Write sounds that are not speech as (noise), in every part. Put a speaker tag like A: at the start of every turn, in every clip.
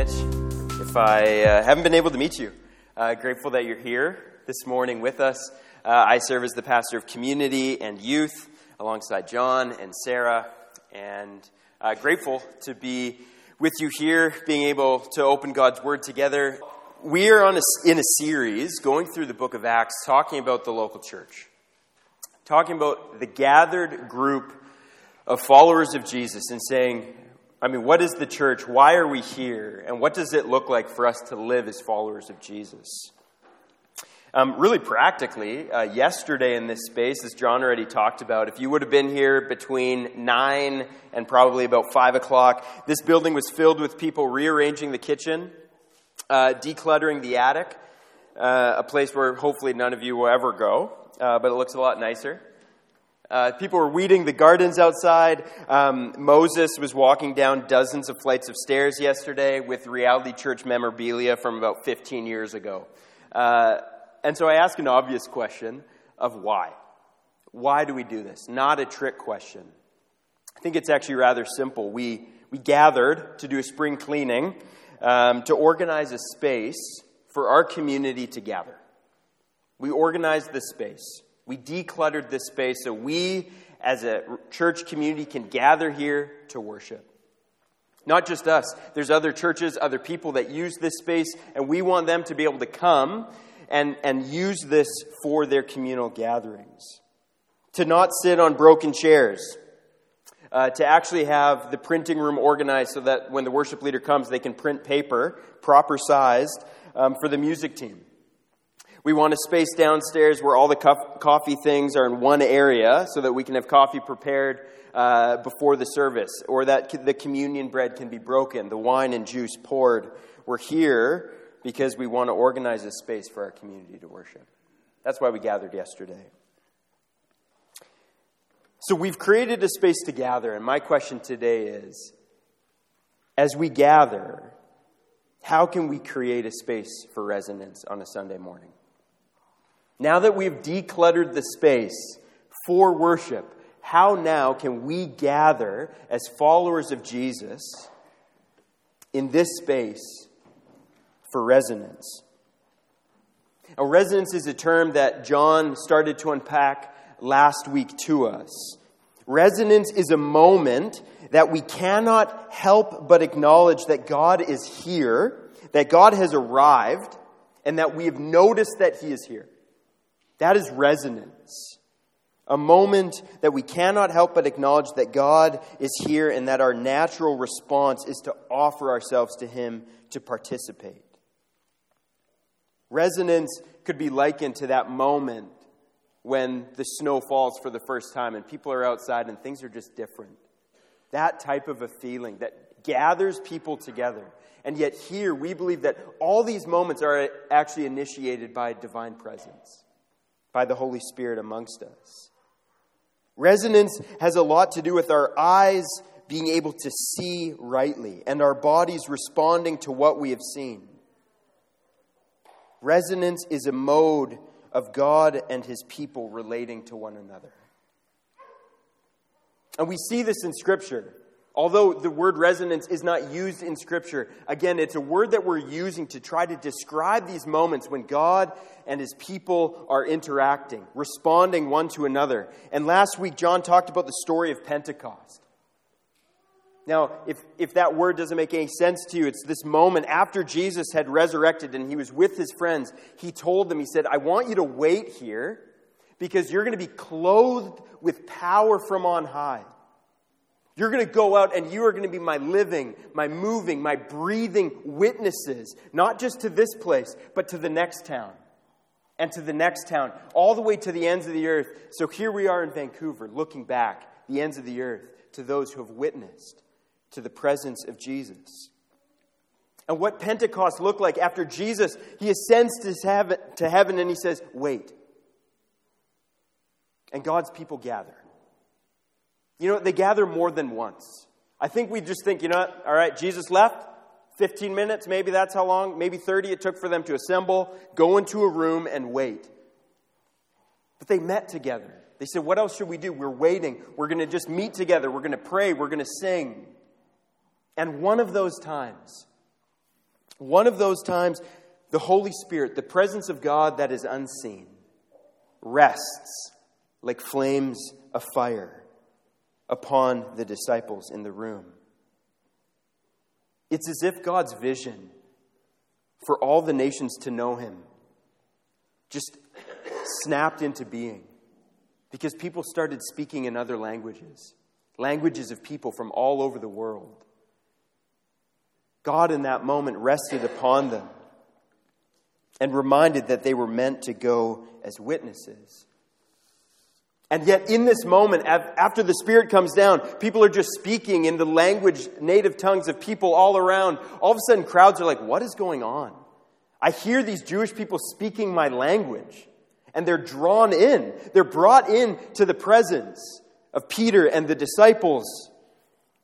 A: If I uh, haven't been able to meet you, uh, grateful that you're here this morning with us. Uh, I serve as the pastor of community and youth alongside John and Sarah, and uh, grateful to be with you here, being able to open God's Word together. We are on a, in a series going through the book of Acts, talking about the local church, talking about the gathered group of followers of Jesus, and saying, I mean, what is the church? Why are we here? And what does it look like for us to live as followers of Jesus? Um, really practically, uh, yesterday in this space, as John already talked about, if you would have been here between 9 and probably about 5 o'clock, this building was filled with people rearranging the kitchen, uh, decluttering the attic, uh, a place where hopefully none of you will ever go, uh, but it looks a lot nicer. Uh, people were weeding the gardens outside. Um, Moses was walking down dozens of flights of stairs yesterday with Reality Church memorabilia from about 15 years ago. Uh, and so I ask an obvious question of why. Why do we do this? Not a trick question. I think it's actually rather simple. We, we gathered to do a spring cleaning um, to organize a space for our community to gather. We organized this space. We decluttered this space so we, as a church community, can gather here to worship. Not just us, there's other churches, other people that use this space, and we want them to be able to come and, and use this for their communal gatherings. To not sit on broken chairs. Uh, to actually have the printing room organized so that when the worship leader comes, they can print paper, proper sized, um, for the music team. We want a space downstairs where all the co- coffee things are in one area so that we can have coffee prepared uh, before the service, or that the communion bread can be broken, the wine and juice poured. We're here because we want to organize a space for our community to worship. That's why we gathered yesterday. So we've created a space to gather, and my question today is as we gather, how can we create a space for resonance on a Sunday morning? Now that we've decluttered the space for worship, how now can we gather as followers of Jesus in this space for resonance? Now, resonance is a term that John started to unpack last week to us. Resonance is a moment that we cannot help but acknowledge that God is here, that God has arrived, and that we have noticed that He is here. That is resonance. A moment that we cannot help but acknowledge that God is here and that our natural response is to offer ourselves to Him to participate. Resonance could be likened to that moment when the snow falls for the first time and people are outside and things are just different. That type of a feeling that gathers people together. And yet, here, we believe that all these moments are actually initiated by divine presence by the Holy Spirit amongst us. Resonance has a lot to do with our eyes being able to see rightly and our bodies responding to what we have seen. Resonance is a mode of God and his people relating to one another. And we see this in Scripture. Although the word resonance is not used in Scripture, again, it's a word that we're using to try to describe these moments when God and His people are interacting, responding one to another. And last week, John talked about the story of Pentecost. Now, if, if that word doesn't make any sense to you, it's this moment after Jesus had resurrected and he was with his friends. He told them, He said, I want you to wait here because you're going to be clothed with power from on high. You're going to go out and you are going to be my living, my moving, my breathing witnesses, not just to this place, but to the next town and to the next town, all the way to the ends of the earth. So here we are in Vancouver, looking back, the ends of the earth, to those who have witnessed to the presence of Jesus. And what Pentecost looked like after Jesus, he ascends to heaven and he says, Wait. And God's people gather. You know, they gather more than once. I think we just think, you know what? All right, Jesus left. 15 minutes, maybe that's how long, maybe 30 it took for them to assemble, go into a room, and wait. But they met together. They said, What else should we do? We're waiting. We're going to just meet together. We're going to pray. We're going to sing. And one of those times, one of those times, the Holy Spirit, the presence of God that is unseen, rests like flames of fire upon the disciples in the room. It's as if God's vision for all the nations to know Him just snapped into being because people started speaking in other languages, languages of people from all over the world. God, in that moment, rested upon them and reminded that they were meant to go as witnesses. And yet, in this moment, after the Spirit comes down, people are just speaking in the language, native tongues of people all around. All of a sudden, crowds are like, What is going on? I hear these Jewish people speaking my language, and they're drawn in. They're brought in to the presence of Peter and the disciples.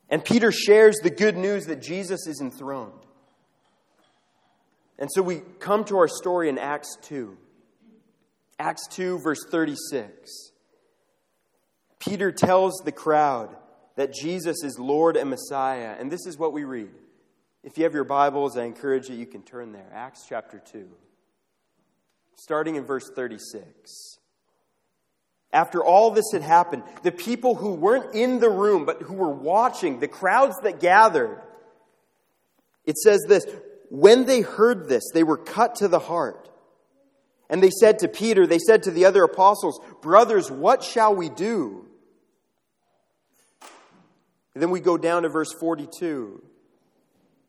A: And Peter shares the good news that Jesus is enthroned. And so we come to our story in Acts 2. Acts 2, verse 36. Peter tells the crowd that Jesus is Lord and Messiah. And this is what we read. If you have your Bibles, I encourage you, you can turn there. Acts chapter 2, starting in verse 36. After all this had happened, the people who weren't in the room, but who were watching, the crowds that gathered, it says this When they heard this, they were cut to the heart. And they said to Peter, they said to the other apostles, Brothers, what shall we do? And then we go down to verse 42.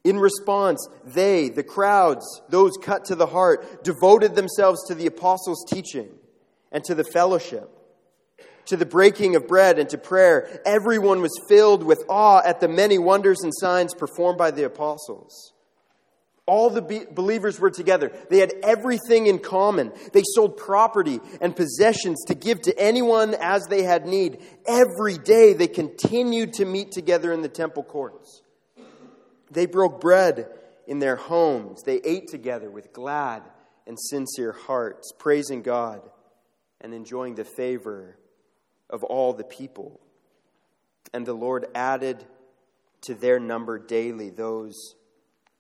A: In response, they, the crowds, those cut to the heart, devoted themselves to the apostles' teaching and to the fellowship to the breaking of bread and to prayer, everyone was filled with awe at the many wonders and signs performed by the apostles. All the be- believers were together. They had everything in common. They sold property and possessions to give to anyone as they had need. Every day they continued to meet together in the temple courts. They broke bread in their homes. They ate together with glad and sincere hearts, praising God and enjoying the favor of all the people. And the Lord added to their number daily those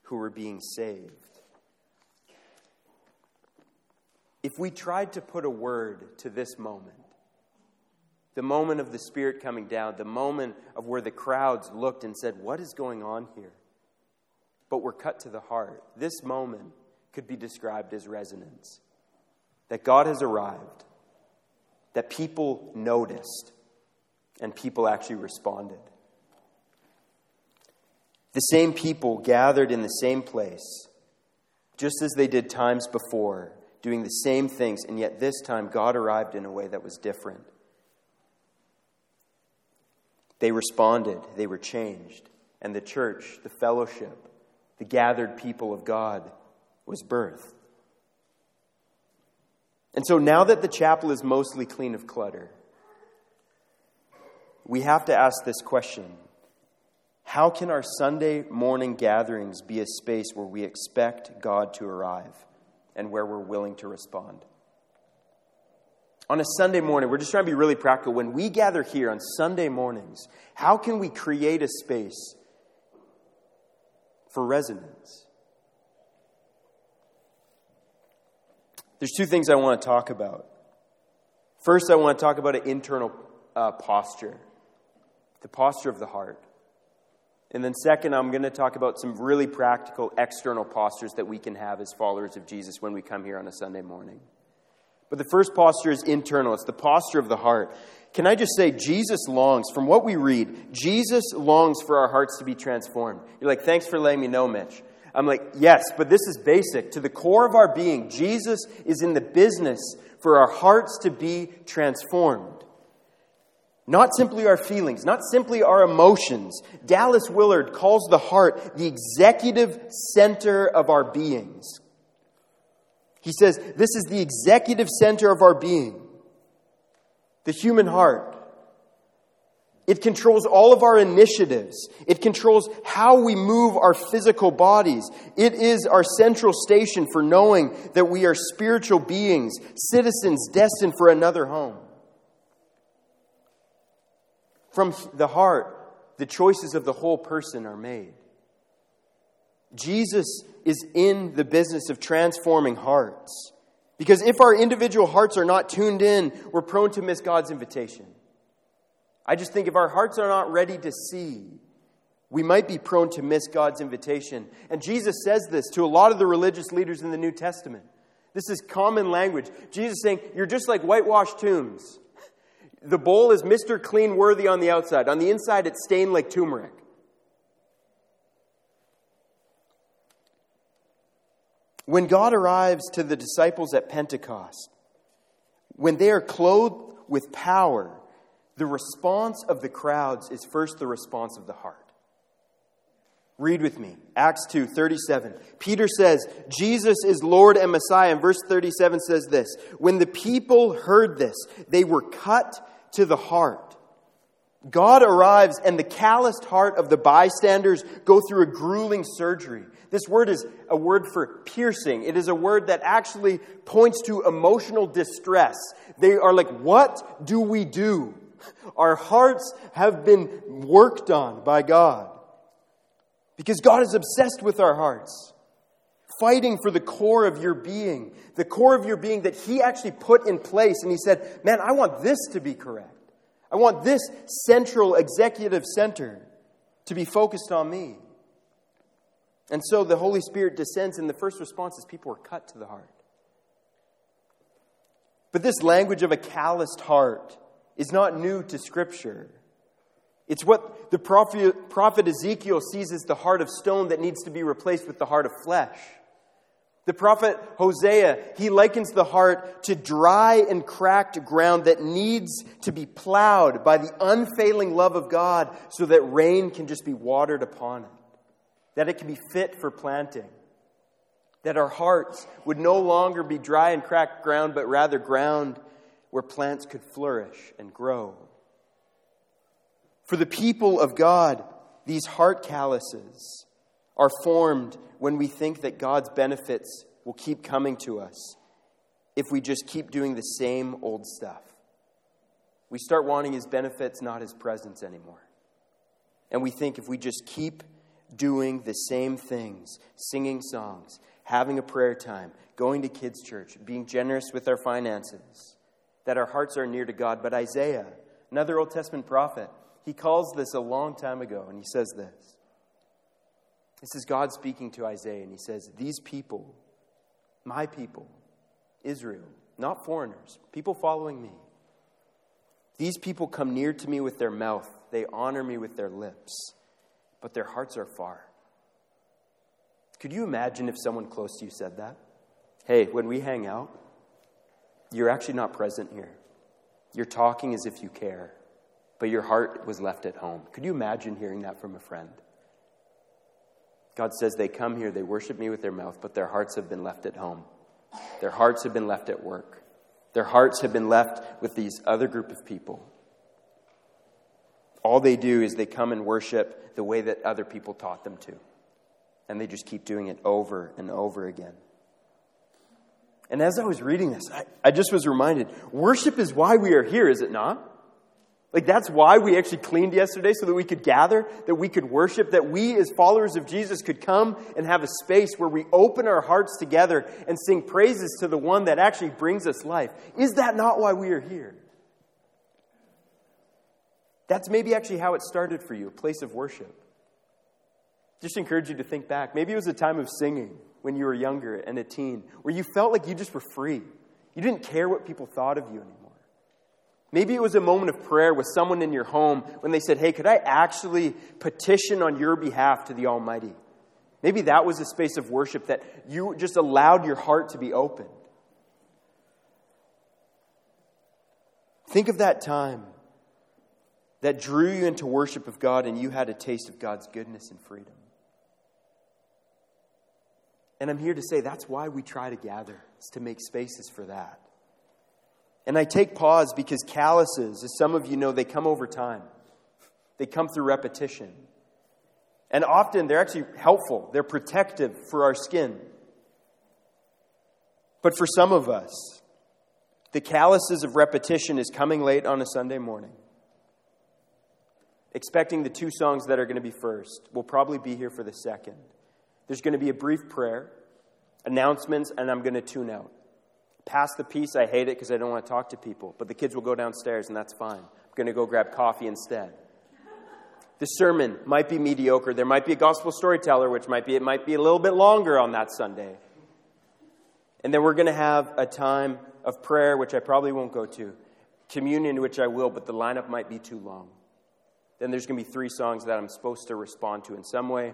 A: who were being saved. If we tried to put a word to this moment, the moment of the Spirit coming down, the moment of where the crowds looked and said, What is going on here? But were cut to the heart, this moment could be described as resonance. That God has arrived, that people noticed and people actually responded. The same people gathered in the same place, just as they did times before, doing the same things, and yet this time God arrived in a way that was different. They responded, they were changed, and the church, the fellowship, the gathered people of God was birthed. And so now that the chapel is mostly clean of clutter, we have to ask this question How can our Sunday morning gatherings be a space where we expect God to arrive and where we're willing to respond? On a Sunday morning, we're just trying to be really practical. When we gather here on Sunday mornings, how can we create a space for resonance? There's two things I want to talk about. First, I want to talk about an internal uh, posture, the posture of the heart. And then, second, I'm going to talk about some really practical external postures that we can have as followers of Jesus when we come here on a Sunday morning. But the first posture is internal, it's the posture of the heart. Can I just say, Jesus longs, from what we read, Jesus longs for our hearts to be transformed. You're like, thanks for letting me know, Mitch. I'm like, yes, but this is basic. To the core of our being, Jesus is in the business for our hearts to be transformed. Not simply our feelings, not simply our emotions. Dallas Willard calls the heart the executive center of our beings. He says, This is the executive center of our being, the human heart. It controls all of our initiatives. It controls how we move our physical bodies. It is our central station for knowing that we are spiritual beings, citizens destined for another home. From the heart, the choices of the whole person are made. Jesus is in the business of transforming hearts. Because if our individual hearts are not tuned in, we're prone to miss God's invitation. I just think if our hearts are not ready to see, we might be prone to miss God's invitation. And Jesus says this to a lot of the religious leaders in the New Testament. This is common language. Jesus saying, You're just like whitewashed tombs. The bowl is Mr. Clean worthy on the outside. On the inside, it's stained like turmeric. When God arrives to the disciples at Pentecost, when they are clothed with power, the response of the crowds is first the response of the heart. Read with me. Acts 2 37. Peter says, Jesus is Lord and Messiah. And verse 37 says this When the people heard this, they were cut to the heart. God arrives, and the calloused heart of the bystanders go through a grueling surgery. This word is a word for piercing. It is a word that actually points to emotional distress. They are like, What do we do? Our hearts have been worked on by God. Because God is obsessed with our hearts, fighting for the core of your being, the core of your being that He actually put in place. And He said, Man, I want this to be correct. I want this central executive center to be focused on me. And so the Holy Spirit descends, and the first response is people are cut to the heart. But this language of a calloused heart is not new to Scripture. It's what the prophet, prophet Ezekiel sees as the heart of stone that needs to be replaced with the heart of flesh. The prophet Hosea, he likens the heart to dry and cracked ground that needs to be plowed by the unfailing love of God so that rain can just be watered upon it that it can be fit for planting, that our hearts would no longer be dry and cracked ground, but rather ground where plants could flourish and grow. For the people of God, these heart calluses are formed when we think that God's benefits will keep coming to us if we just keep doing the same old stuff. We start wanting his benefits, not his presence anymore. And we think if we just keep doing the same things, singing songs, having a prayer time, going to kids' church, being generous with our finances, that our hearts are near to God. But Isaiah, another Old Testament prophet, he calls this a long time ago, and he says this. This is God speaking to Isaiah, and he says, These people, my people, Israel, not foreigners, people following me, these people come near to me with their mouth, they honor me with their lips but their hearts are far. Could you imagine if someone close to you said that? Hey, when we hang out, you're actually not present here. You're talking as if you care, but your heart was left at home. Could you imagine hearing that from a friend? God says they come here, they worship me with their mouth, but their hearts have been left at home. Their hearts have been left at work. Their hearts have been left with these other group of people. All they do is they come and worship the way that other people taught them to. And they just keep doing it over and over again. And as I was reading this, I, I just was reminded worship is why we are here, is it not? Like, that's why we actually cleaned yesterday, so that we could gather, that we could worship, that we, as followers of Jesus, could come and have a space where we open our hearts together and sing praises to the one that actually brings us life. Is that not why we are here? That's maybe actually how it started for you, a place of worship. Just encourage you to think back. Maybe it was a time of singing when you were younger and a teen, where you felt like you just were free. You didn't care what people thought of you anymore. Maybe it was a moment of prayer with someone in your home when they said, Hey, could I actually petition on your behalf to the Almighty? Maybe that was a space of worship that you just allowed your heart to be opened. Think of that time that drew you into worship of God and you had a taste of God's goodness and freedom. And I'm here to say that's why we try to gather, is to make spaces for that. And I take pause because calluses, as some of you know, they come over time. They come through repetition. And often they're actually helpful, they're protective for our skin. But for some of us, the calluses of repetition is coming late on a Sunday morning expecting the two songs that are going to be first. We'll probably be here for the second. There's going to be a brief prayer, announcements, and I'm going to tune out. Pass the peace, I hate it because I don't want to talk to people, but the kids will go downstairs, and that's fine. I'm going to go grab coffee instead. The sermon might be mediocre. There might be a gospel storyteller, which might be, it might be a little bit longer on that Sunday. And then we're going to have a time of prayer, which I probably won't go to, communion, which I will, but the lineup might be too long. Then there's going to be three songs that I'm supposed to respond to in some way,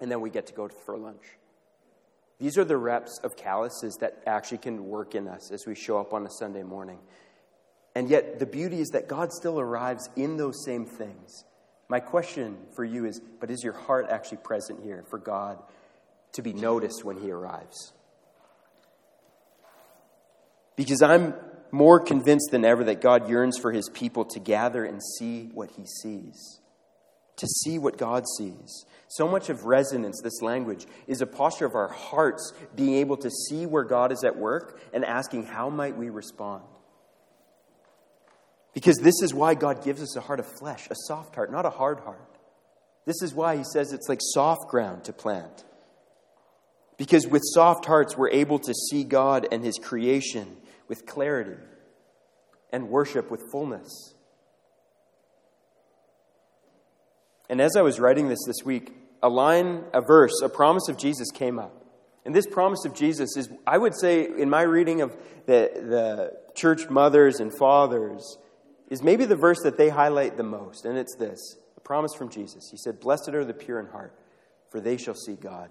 A: and then we get to go for lunch. These are the reps of calluses that actually can work in us as we show up on a Sunday morning. And yet, the beauty is that God still arrives in those same things. My question for you is but is your heart actually present here for God to be noticed when He arrives? Because I'm more convinced than ever that God yearns for His people to gather and see what He sees, to see what God sees. So much of resonance, this language, is a posture of our hearts being able to see where God is at work and asking, how might we respond? Because this is why God gives us a heart of flesh, a soft heart, not a hard heart. This is why He says it's like soft ground to plant. Because with soft hearts, we're able to see God and His creation with clarity and worship with fullness. And as I was writing this this week, a line, a verse, a promise of Jesus came up. And this promise of Jesus is, I would say, in my reading of the, the church mothers and fathers, is maybe the verse that they highlight the most. And it's this a promise from Jesus. He said, Blessed are the pure in heart, for they shall see God.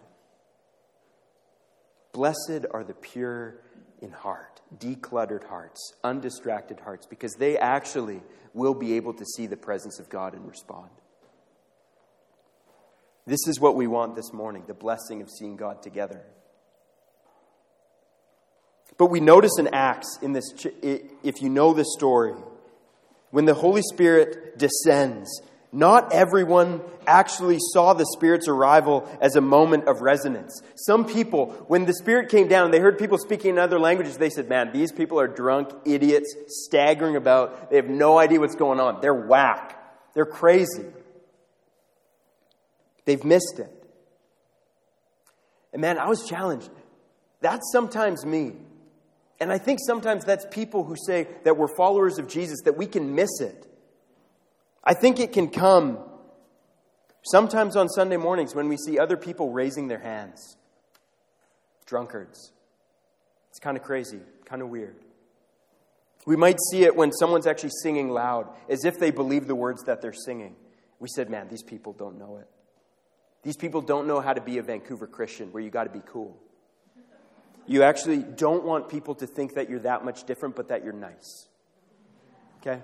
A: Blessed are the pure in heart, decluttered hearts, undistracted hearts, because they actually will be able to see the presence of God and respond. This is what we want this morning the blessing of seeing God together. But we notice in Acts, in this, if you know the story, when the Holy Spirit descends, not everyone actually saw the Spirit's arrival as a moment of resonance. Some people, when the Spirit came down, they heard people speaking in other languages, they said, Man, these people are drunk idiots, staggering about. They have no idea what's going on. They're whack. They're crazy. They've missed it. And man, I was challenged. That's sometimes me. And I think sometimes that's people who say that we're followers of Jesus, that we can miss it. I think it can come sometimes on Sunday mornings when we see other people raising their hands. Drunkards. It's kind of crazy, kind of weird. We might see it when someone's actually singing loud, as if they believe the words that they're singing. We said, man, these people don't know it. These people don't know how to be a Vancouver Christian where you got to be cool. You actually don't want people to think that you're that much different, but that you're nice. Okay?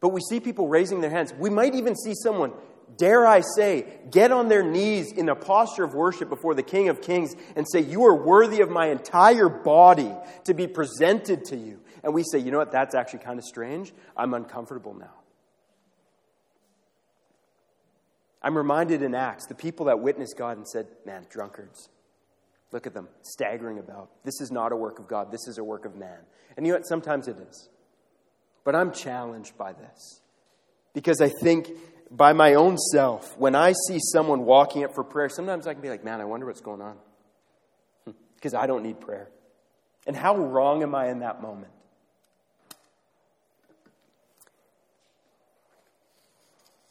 A: But we see people raising their hands. We might even see someone, dare I say, get on their knees in a posture of worship before the King of Kings and say, You are worthy of my entire body to be presented to you. And we say, You know what? That's actually kind of strange. I'm uncomfortable now. I'm reminded in Acts, the people that witnessed God and said, Man, drunkards. Look at them, staggering about. This is not a work of God, this is a work of man. And you know what? Sometimes it is. But I'm challenged by this. Because I think by my own self, when I see someone walking up for prayer, sometimes I can be like, man, I wonder what's going on. Hmm. Because I don't need prayer. And how wrong am I in that moment?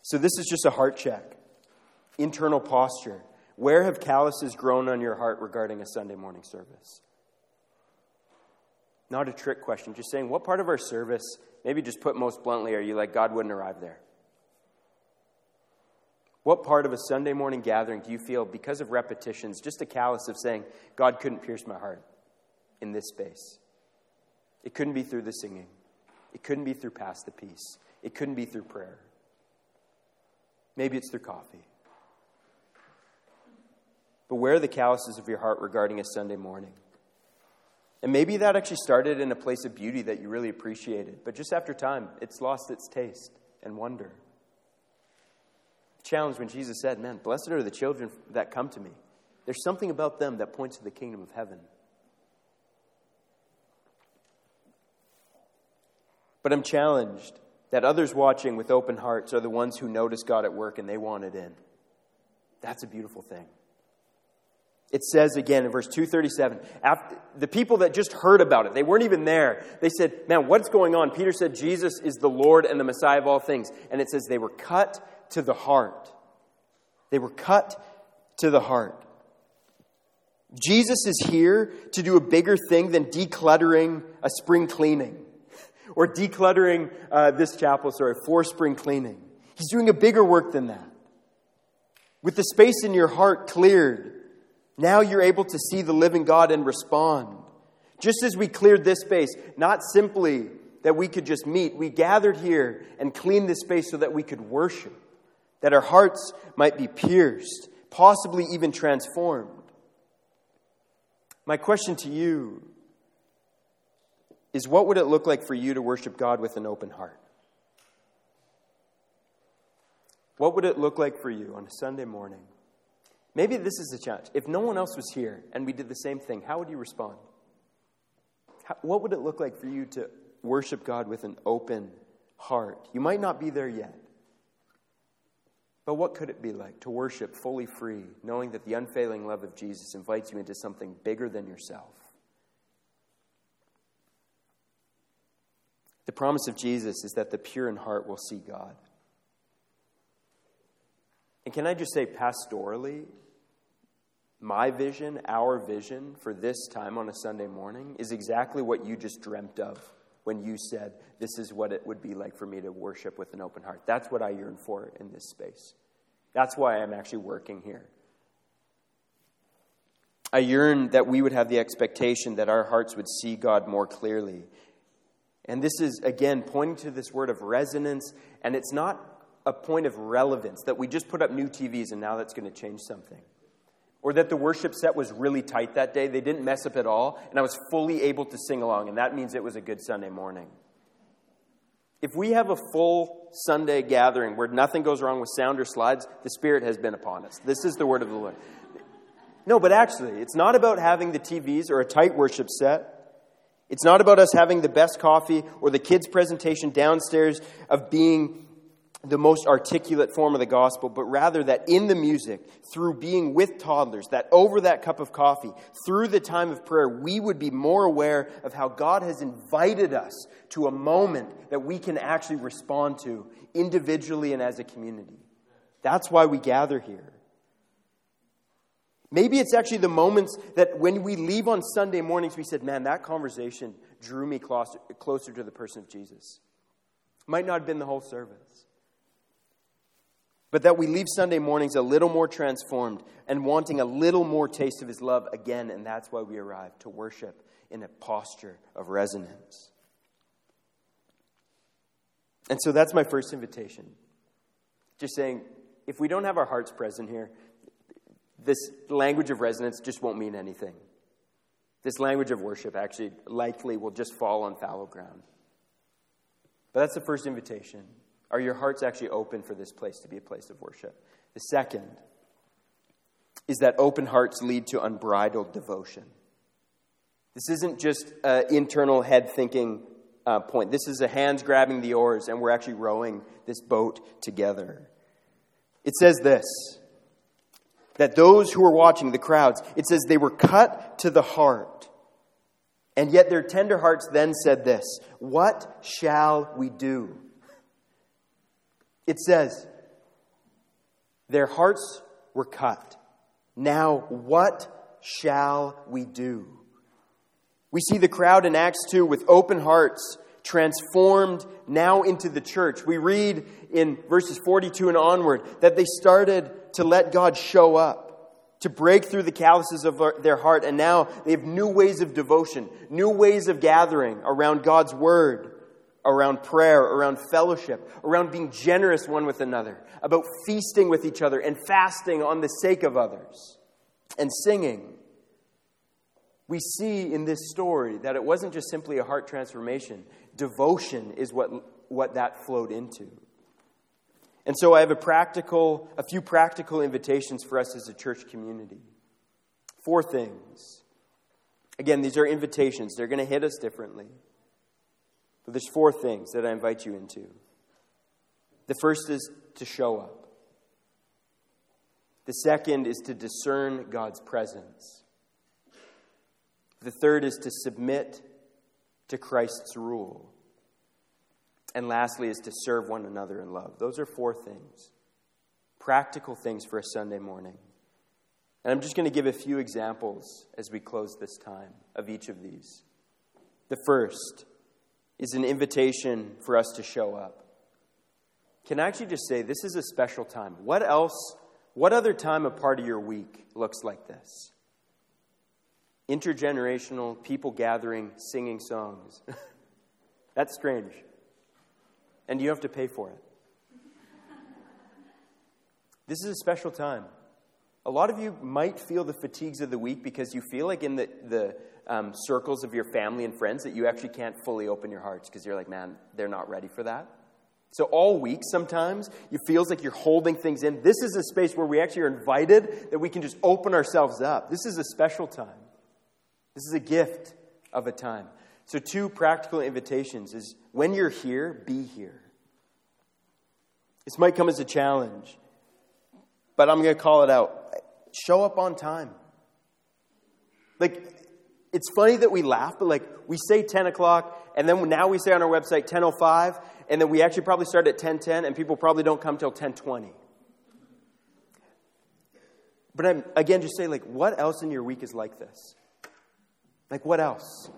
A: So, this is just a heart check, internal posture. Where have calluses grown on your heart regarding a Sunday morning service? Not a trick question, just saying, what part of our service, maybe just put most bluntly, are you like, God wouldn't arrive there? What part of a Sunday morning gathering do you feel, because of repetitions, just a callus of saying, God couldn't pierce my heart in this space? It couldn't be through the singing, it couldn't be through past the peace, it couldn't be through prayer. Maybe it's through coffee. But where are the calluses of your heart regarding a Sunday morning? And maybe that actually started in a place of beauty that you really appreciated, but just after time, it's lost its taste and wonder. challenge when Jesus said, Man, blessed are the children that come to me. There's something about them that points to the kingdom of heaven. But I'm challenged that others watching with open hearts are the ones who notice God at work and they want it in. That's a beautiful thing. It says again in verse 237, after, the people that just heard about it, they weren't even there. They said, Man, what's going on? Peter said, Jesus is the Lord and the Messiah of all things. And it says they were cut to the heart. They were cut to the heart. Jesus is here to do a bigger thing than decluttering a spring cleaning or decluttering uh, this chapel, sorry, for spring cleaning. He's doing a bigger work than that. With the space in your heart cleared, now you're able to see the living God and respond. Just as we cleared this space, not simply that we could just meet, we gathered here and cleaned this space so that we could worship, that our hearts might be pierced, possibly even transformed. My question to you is what would it look like for you to worship God with an open heart? What would it look like for you on a Sunday morning? Maybe this is the challenge. If no one else was here and we did the same thing, how would you respond? How, what would it look like for you to worship God with an open heart? You might not be there yet. But what could it be like to worship fully free, knowing that the unfailing love of Jesus invites you into something bigger than yourself? The promise of Jesus is that the pure in heart will see God. And can I just say, pastorally, my vision, our vision for this time on a Sunday morning is exactly what you just dreamt of when you said, This is what it would be like for me to worship with an open heart. That's what I yearn for in this space. That's why I'm actually working here. I yearn that we would have the expectation that our hearts would see God more clearly. And this is, again, pointing to this word of resonance, and it's not a point of relevance that we just put up new TVs and now that's going to change something. Or that the worship set was really tight that day, they didn't mess up at all, and I was fully able to sing along, and that means it was a good Sunday morning. If we have a full Sunday gathering where nothing goes wrong with sound or slides, the Spirit has been upon us. This is the word of the Lord. No, but actually, it's not about having the TVs or a tight worship set. It's not about us having the best coffee or the kids' presentation downstairs of being the most articulate form of the gospel, but rather that in the music, through being with toddlers, that over that cup of coffee, through the time of prayer, we would be more aware of how God has invited us to a moment that we can actually respond to individually and as a community. That's why we gather here. Maybe it's actually the moments that when we leave on Sunday mornings, we said, Man, that conversation drew me closer, closer to the person of Jesus. Might not have been the whole service but that we leave Sunday mornings a little more transformed and wanting a little more taste of His love again, and that's why we arrive to worship in a posture of resonance. And so that's my first invitation. Just saying, if we don't have our hearts present here, this language of resonance just won't mean anything. This language of worship actually likely will just fall on fallow ground. But that's the first invitation. Are your hearts actually open for this place to be a place of worship? The second is that open hearts lead to unbridled devotion. This isn't just an internal head thinking uh, point. This is a hands grabbing the oars, and we're actually rowing this boat together. It says this that those who were watching, the crowds, it says they were cut to the heart. And yet their tender hearts then said this What shall we do? It says, Their hearts were cut. Now, what shall we do? We see the crowd in Acts 2 with open hearts transformed now into the church. We read in verses 42 and onward that they started to let God show up, to break through the calluses of their heart, and now they have new ways of devotion, new ways of gathering around God's word around prayer, around fellowship, around being generous one with another, about feasting with each other and fasting on the sake of others, and singing. We see in this story that it wasn't just simply a heart transformation, devotion is what, what that flowed into. And so I have a practical, a few practical invitations for us as a church community. Four things. Again, these are invitations. They're going to hit us differently. But there's four things that I invite you into. The first is to show up. The second is to discern God's presence. The third is to submit to Christ's rule. And lastly, is to serve one another in love. Those are four things, practical things for a Sunday morning. And I'm just going to give a few examples as we close this time of each of these. The first is an invitation for us to show up. Can I actually just say this is a special time? What else, what other time a part of your week looks like this? Intergenerational people gathering, singing songs. (laughs) That's strange. And you have to pay for it. (laughs) This is a special time. A lot of you might feel the fatigues of the week because you feel like in the, the um, circles of your family and friends that you actually can't fully open your hearts because you're like, man, they're not ready for that. So, all week sometimes, it feels like you're holding things in. This is a space where we actually are invited that we can just open ourselves up. This is a special time. This is a gift of a time. So, two practical invitations is when you're here, be here. This might come as a challenge, but I'm going to call it out. Show up on time. Like, it's funny that we laugh, but like we say 10 o'clock, and then now we say on our website 10.05, and then we actually probably start at 10.10, and people probably don't come till 10.20. But I'm, again, just say, like, what else in your week is like this? Like, what else?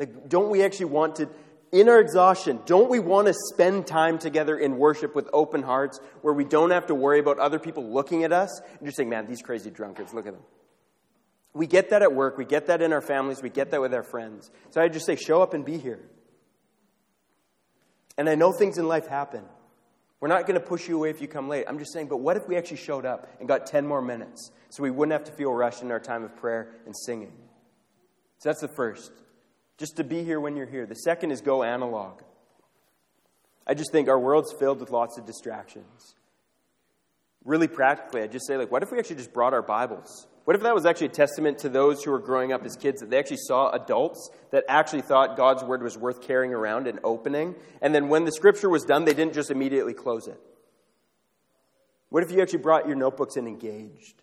A: Like, don't we actually want to, in our exhaustion, don't we want to spend time together in worship with open hearts where we don't have to worry about other people looking at us and just saying, man, these crazy drunkards, look at them. We get that at work. We get that in our families. We get that with our friends. So I just say, show up and be here. And I know things in life happen. We're not going to push you away if you come late. I'm just saying, but what if we actually showed up and got 10 more minutes so we wouldn't have to feel rushed in our time of prayer and singing? So that's the first. Just to be here when you're here. The second is go analog. I just think our world's filled with lots of distractions. Really practically, I just say, like, what if we actually just brought our Bibles? What if that was actually a testament to those who were growing up as kids that they actually saw adults that actually thought God's word was worth carrying around and opening? And then when the scripture was done, they didn't just immediately close it. What if you actually brought your notebooks and engaged?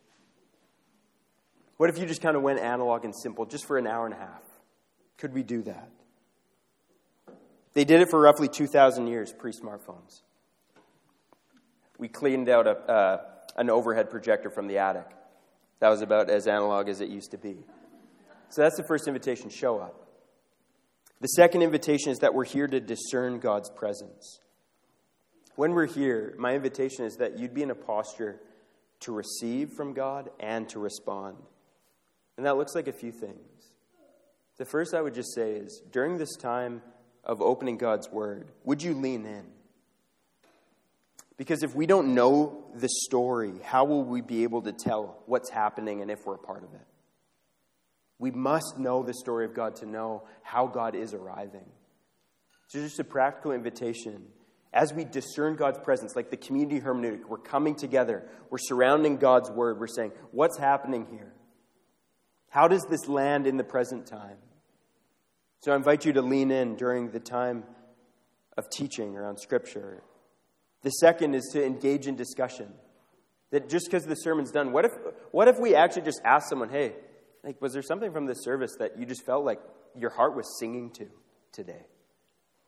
A: What if you just kind of went analog and simple just for an hour and a half? Could we do that? They did it for roughly 2,000 years pre smartphones. We cleaned out a, uh, an overhead projector from the attic. That was about as analog as it used to be. So that's the first invitation show up. The second invitation is that we're here to discern God's presence. When we're here, my invitation is that you'd be in a posture to receive from God and to respond. And that looks like a few things. The first I would just say is during this time of opening God's Word, would you lean in? Because if we don't know the story, how will we be able to tell what's happening and if we're a part of it? We must know the story of God to know how God is arriving. So, just a practical invitation. As we discern God's presence, like the community hermeneutic, we're coming together, we're surrounding God's word, we're saying, What's happening here? How does this land in the present time? So, I invite you to lean in during the time of teaching around Scripture the second is to engage in discussion. That just because the sermon's done, what if, what if we actually just ask someone, hey, like, was there something from this service that you just felt like your heart was singing to today?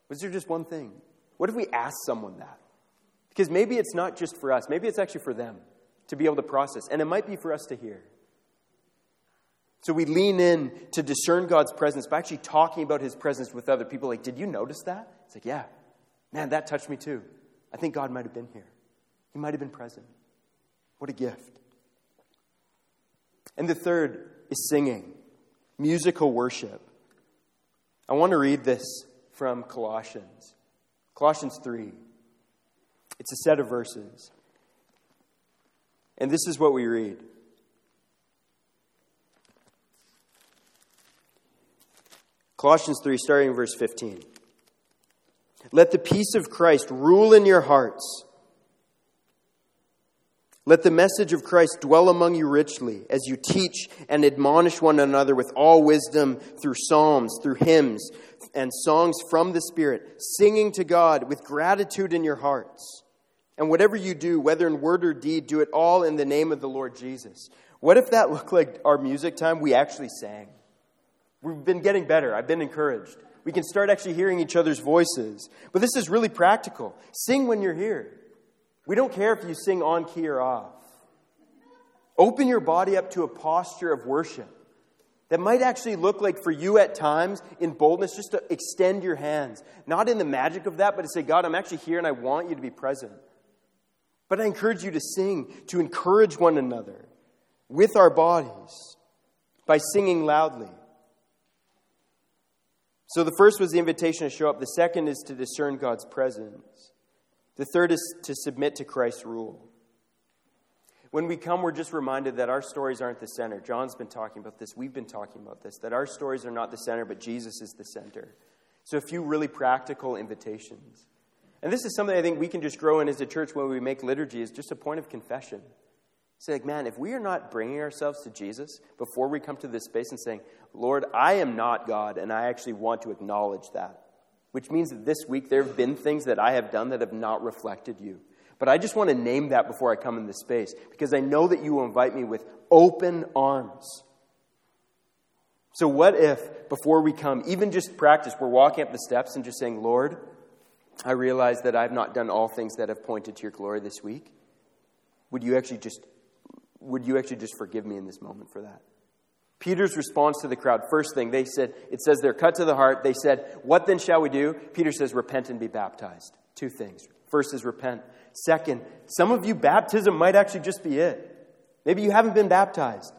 A: Was there just one thing? What if we ask someone that? Because maybe it's not just for us, maybe it's actually for them to be able to process, and it might be for us to hear. So we lean in to discern God's presence by actually talking about his presence with other people. Like, did you notice that? It's like, yeah, man, that touched me too. I think God might have been here. He might have been present. What a gift. And the third is singing, musical worship. I want to read this from Colossians. Colossians 3. It's a set of verses. And this is what we read. Colossians 3, starting in verse 15. Let the peace of Christ rule in your hearts. Let the message of Christ dwell among you richly as you teach and admonish one another with all wisdom through psalms, through hymns, and songs from the Spirit, singing to God with gratitude in your hearts. And whatever you do, whether in word or deed, do it all in the name of the Lord Jesus. What if that looked like our music time? We actually sang. We've been getting better. I've been encouraged. We can start actually hearing each other's voices. But this is really practical. Sing when you're here. We don't care if you sing on key or off. Open your body up to a posture of worship that might actually look like for you at times in boldness just to extend your hands. Not in the magic of that, but to say, God, I'm actually here and I want you to be present. But I encourage you to sing, to encourage one another with our bodies by singing loudly. So the first was the invitation to show up, the second is to discern God's presence, the third is to submit to Christ's rule. When we come, we're just reminded that our stories aren't the center. John's been talking about this. We've been talking about this, that our stories are not the center, but Jesus is the center. So, a few really practical invitations. And this is something I think we can just grow in as a church when we make liturgy, is just a point of confession. Say, like, man, if we are not bringing ourselves to Jesus before we come to this space and saying, Lord, I am not God, and I actually want to acknowledge that, which means that this week there have been things that I have done that have not reflected you. But I just want to name that before I come in this space because I know that you will invite me with open arms. So, what if before we come, even just practice, we're walking up the steps and just saying, Lord, I realize that I've not done all things that have pointed to your glory this week. Would you actually just would you actually just forgive me in this moment for that? Peter's response to the crowd, first thing, they said, it says they're cut to the heart. They said, What then shall we do? Peter says, Repent and be baptized. Two things. First is repent. Second, some of you, baptism might actually just be it. Maybe you haven't been baptized.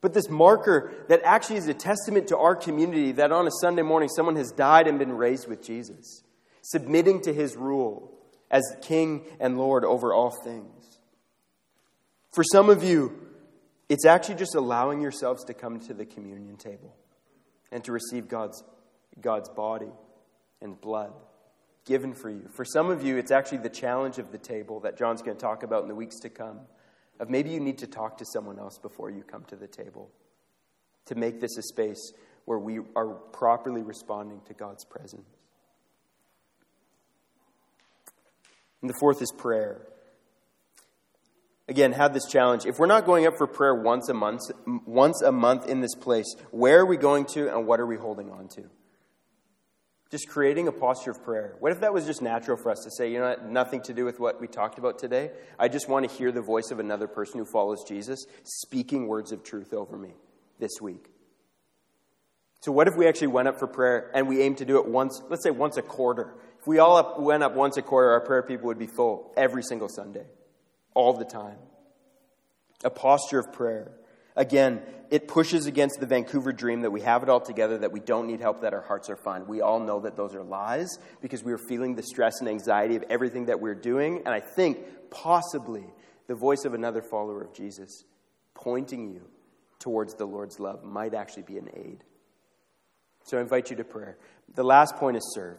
A: But this marker that actually is a testament to our community that on a Sunday morning someone has died and been raised with Jesus, submitting to his rule as King and Lord over all things. For some of you, it's actually just allowing yourselves to come to the communion table and to receive God's, God's body and blood given for you. For some of you, it's actually the challenge of the table that John's going to talk about in the weeks to come. Of maybe you need to talk to someone else before you come to the table to make this a space where we are properly responding to God's presence. And the fourth is prayer. Again, have this challenge. If we're not going up for prayer once a month, once a month in this place, where are we going to and what are we holding on to? Just creating a posture of prayer. What if that was just natural for us to say, you know, nothing to do with what we talked about today? I just want to hear the voice of another person who follows Jesus speaking words of truth over me this week. So, what if we actually went up for prayer and we aimed to do it once, let's say once a quarter? If we all up, went up once a quarter, our prayer people would be full every single Sunday, all the time. A posture of prayer. Again, it pushes against the Vancouver dream that we have it all together, that we don't need help, that our hearts are fine. We all know that those are lies because we are feeling the stress and anxiety of everything that we're doing. And I think possibly the voice of another follower of Jesus pointing you towards the Lord's love might actually be an aid. So I invite you to prayer. The last point is serve.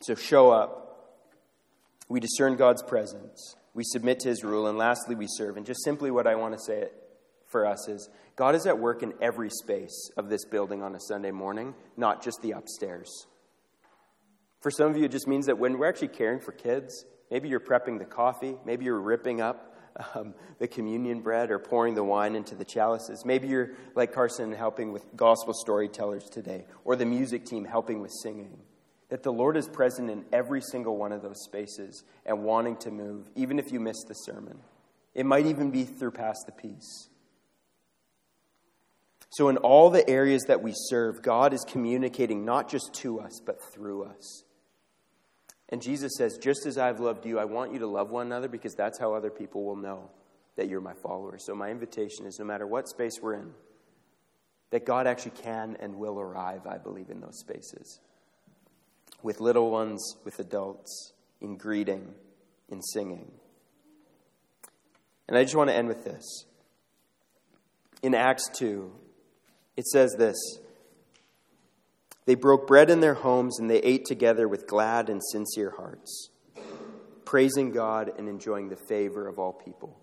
A: So show up. We discern God's presence. We submit to his rule. And lastly, we serve. And just simply what I want to say for us is God is at work in every space of this building on a Sunday morning, not just the upstairs. For some of you, it just means that when we're actually caring for kids, maybe you're prepping the coffee, maybe you're ripping up um, the communion bread or pouring the wine into the chalices. Maybe you're like Carson helping with gospel storytellers today, or the music team helping with singing. That the Lord is present in every single one of those spaces and wanting to move, even if you miss the sermon. It might even be through past the Peace. So, in all the areas that we serve, God is communicating not just to us, but through us. And Jesus says, Just as I've loved you, I want you to love one another because that's how other people will know that you're my followers. So, my invitation is no matter what space we're in, that God actually can and will arrive, I believe, in those spaces. With little ones, with adults, in greeting, in singing. And I just want to end with this. In Acts 2, it says this They broke bread in their homes and they ate together with glad and sincere hearts, praising God and enjoying the favor of all people.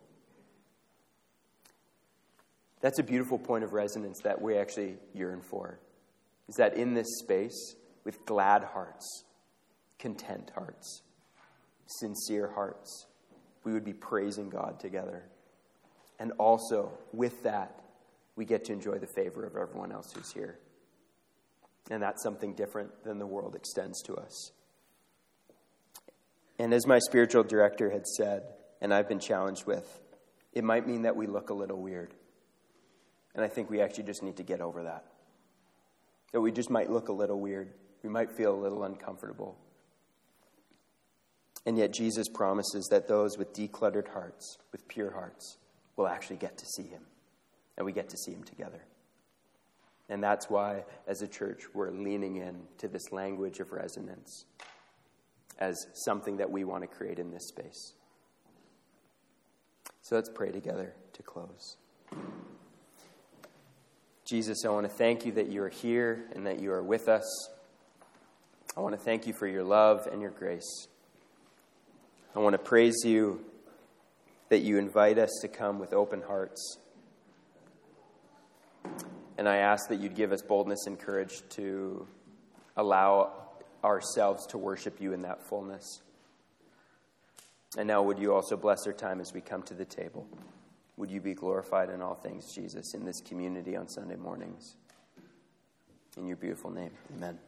A: That's a beautiful point of resonance that we actually yearn for. Is that in this space, with glad hearts, content hearts, sincere hearts, we would be praising God together. And also, with that, we get to enjoy the favor of everyone else who's here. And that's something different than the world extends to us. And as my spiritual director had said, and I've been challenged with, it might mean that we look a little weird. And I think we actually just need to get over that. That we just might look a little weird. We might feel a little uncomfortable. And yet, Jesus promises that those with decluttered hearts, with pure hearts, will actually get to see him. And we get to see him together. And that's why, as a church, we're leaning in to this language of resonance as something that we want to create in this space. So let's pray together to close. Jesus, I want to thank you that you are here and that you are with us. I want to thank you for your love and your grace. I want to praise you that you invite us to come with open hearts. And I ask that you'd give us boldness and courage to allow ourselves to worship you in that fullness. And now, would you also bless our time as we come to the table? Would you be glorified in all things, Jesus, in this community on Sunday mornings? In your beautiful name, amen.